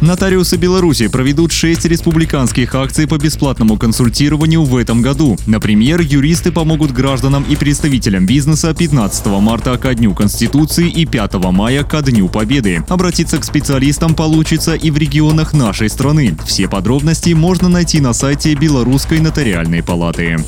Нотариусы Беларуси проведут шесть республиканских акций по бесплатному консультированию в этом году. Например, юристы помогут гражданам и представителям бизнеса 15 марта ко Дню Конституции и 5 мая ко Дню Победы. Обратиться к специалистам получится и в регионах нашей страны. Все подробности можно найти на сайте Белорусской нотариальной палаты.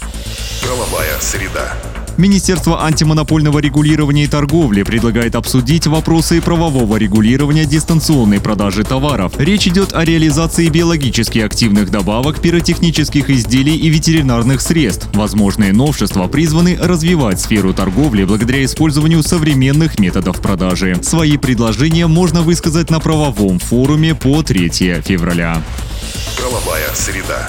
Правовая среда. Министерство антимонопольного регулирования и торговли предлагает обсудить вопросы правового регулирования дистанционной продажи товаров. Речь идет о реализации биологически активных добавок, пиротехнических изделий и ветеринарных средств. Возможные новшества призваны развивать сферу торговли благодаря использованию современных методов продажи. Свои предложения можно высказать на правовом форуме по 3 февраля. Правовая среда.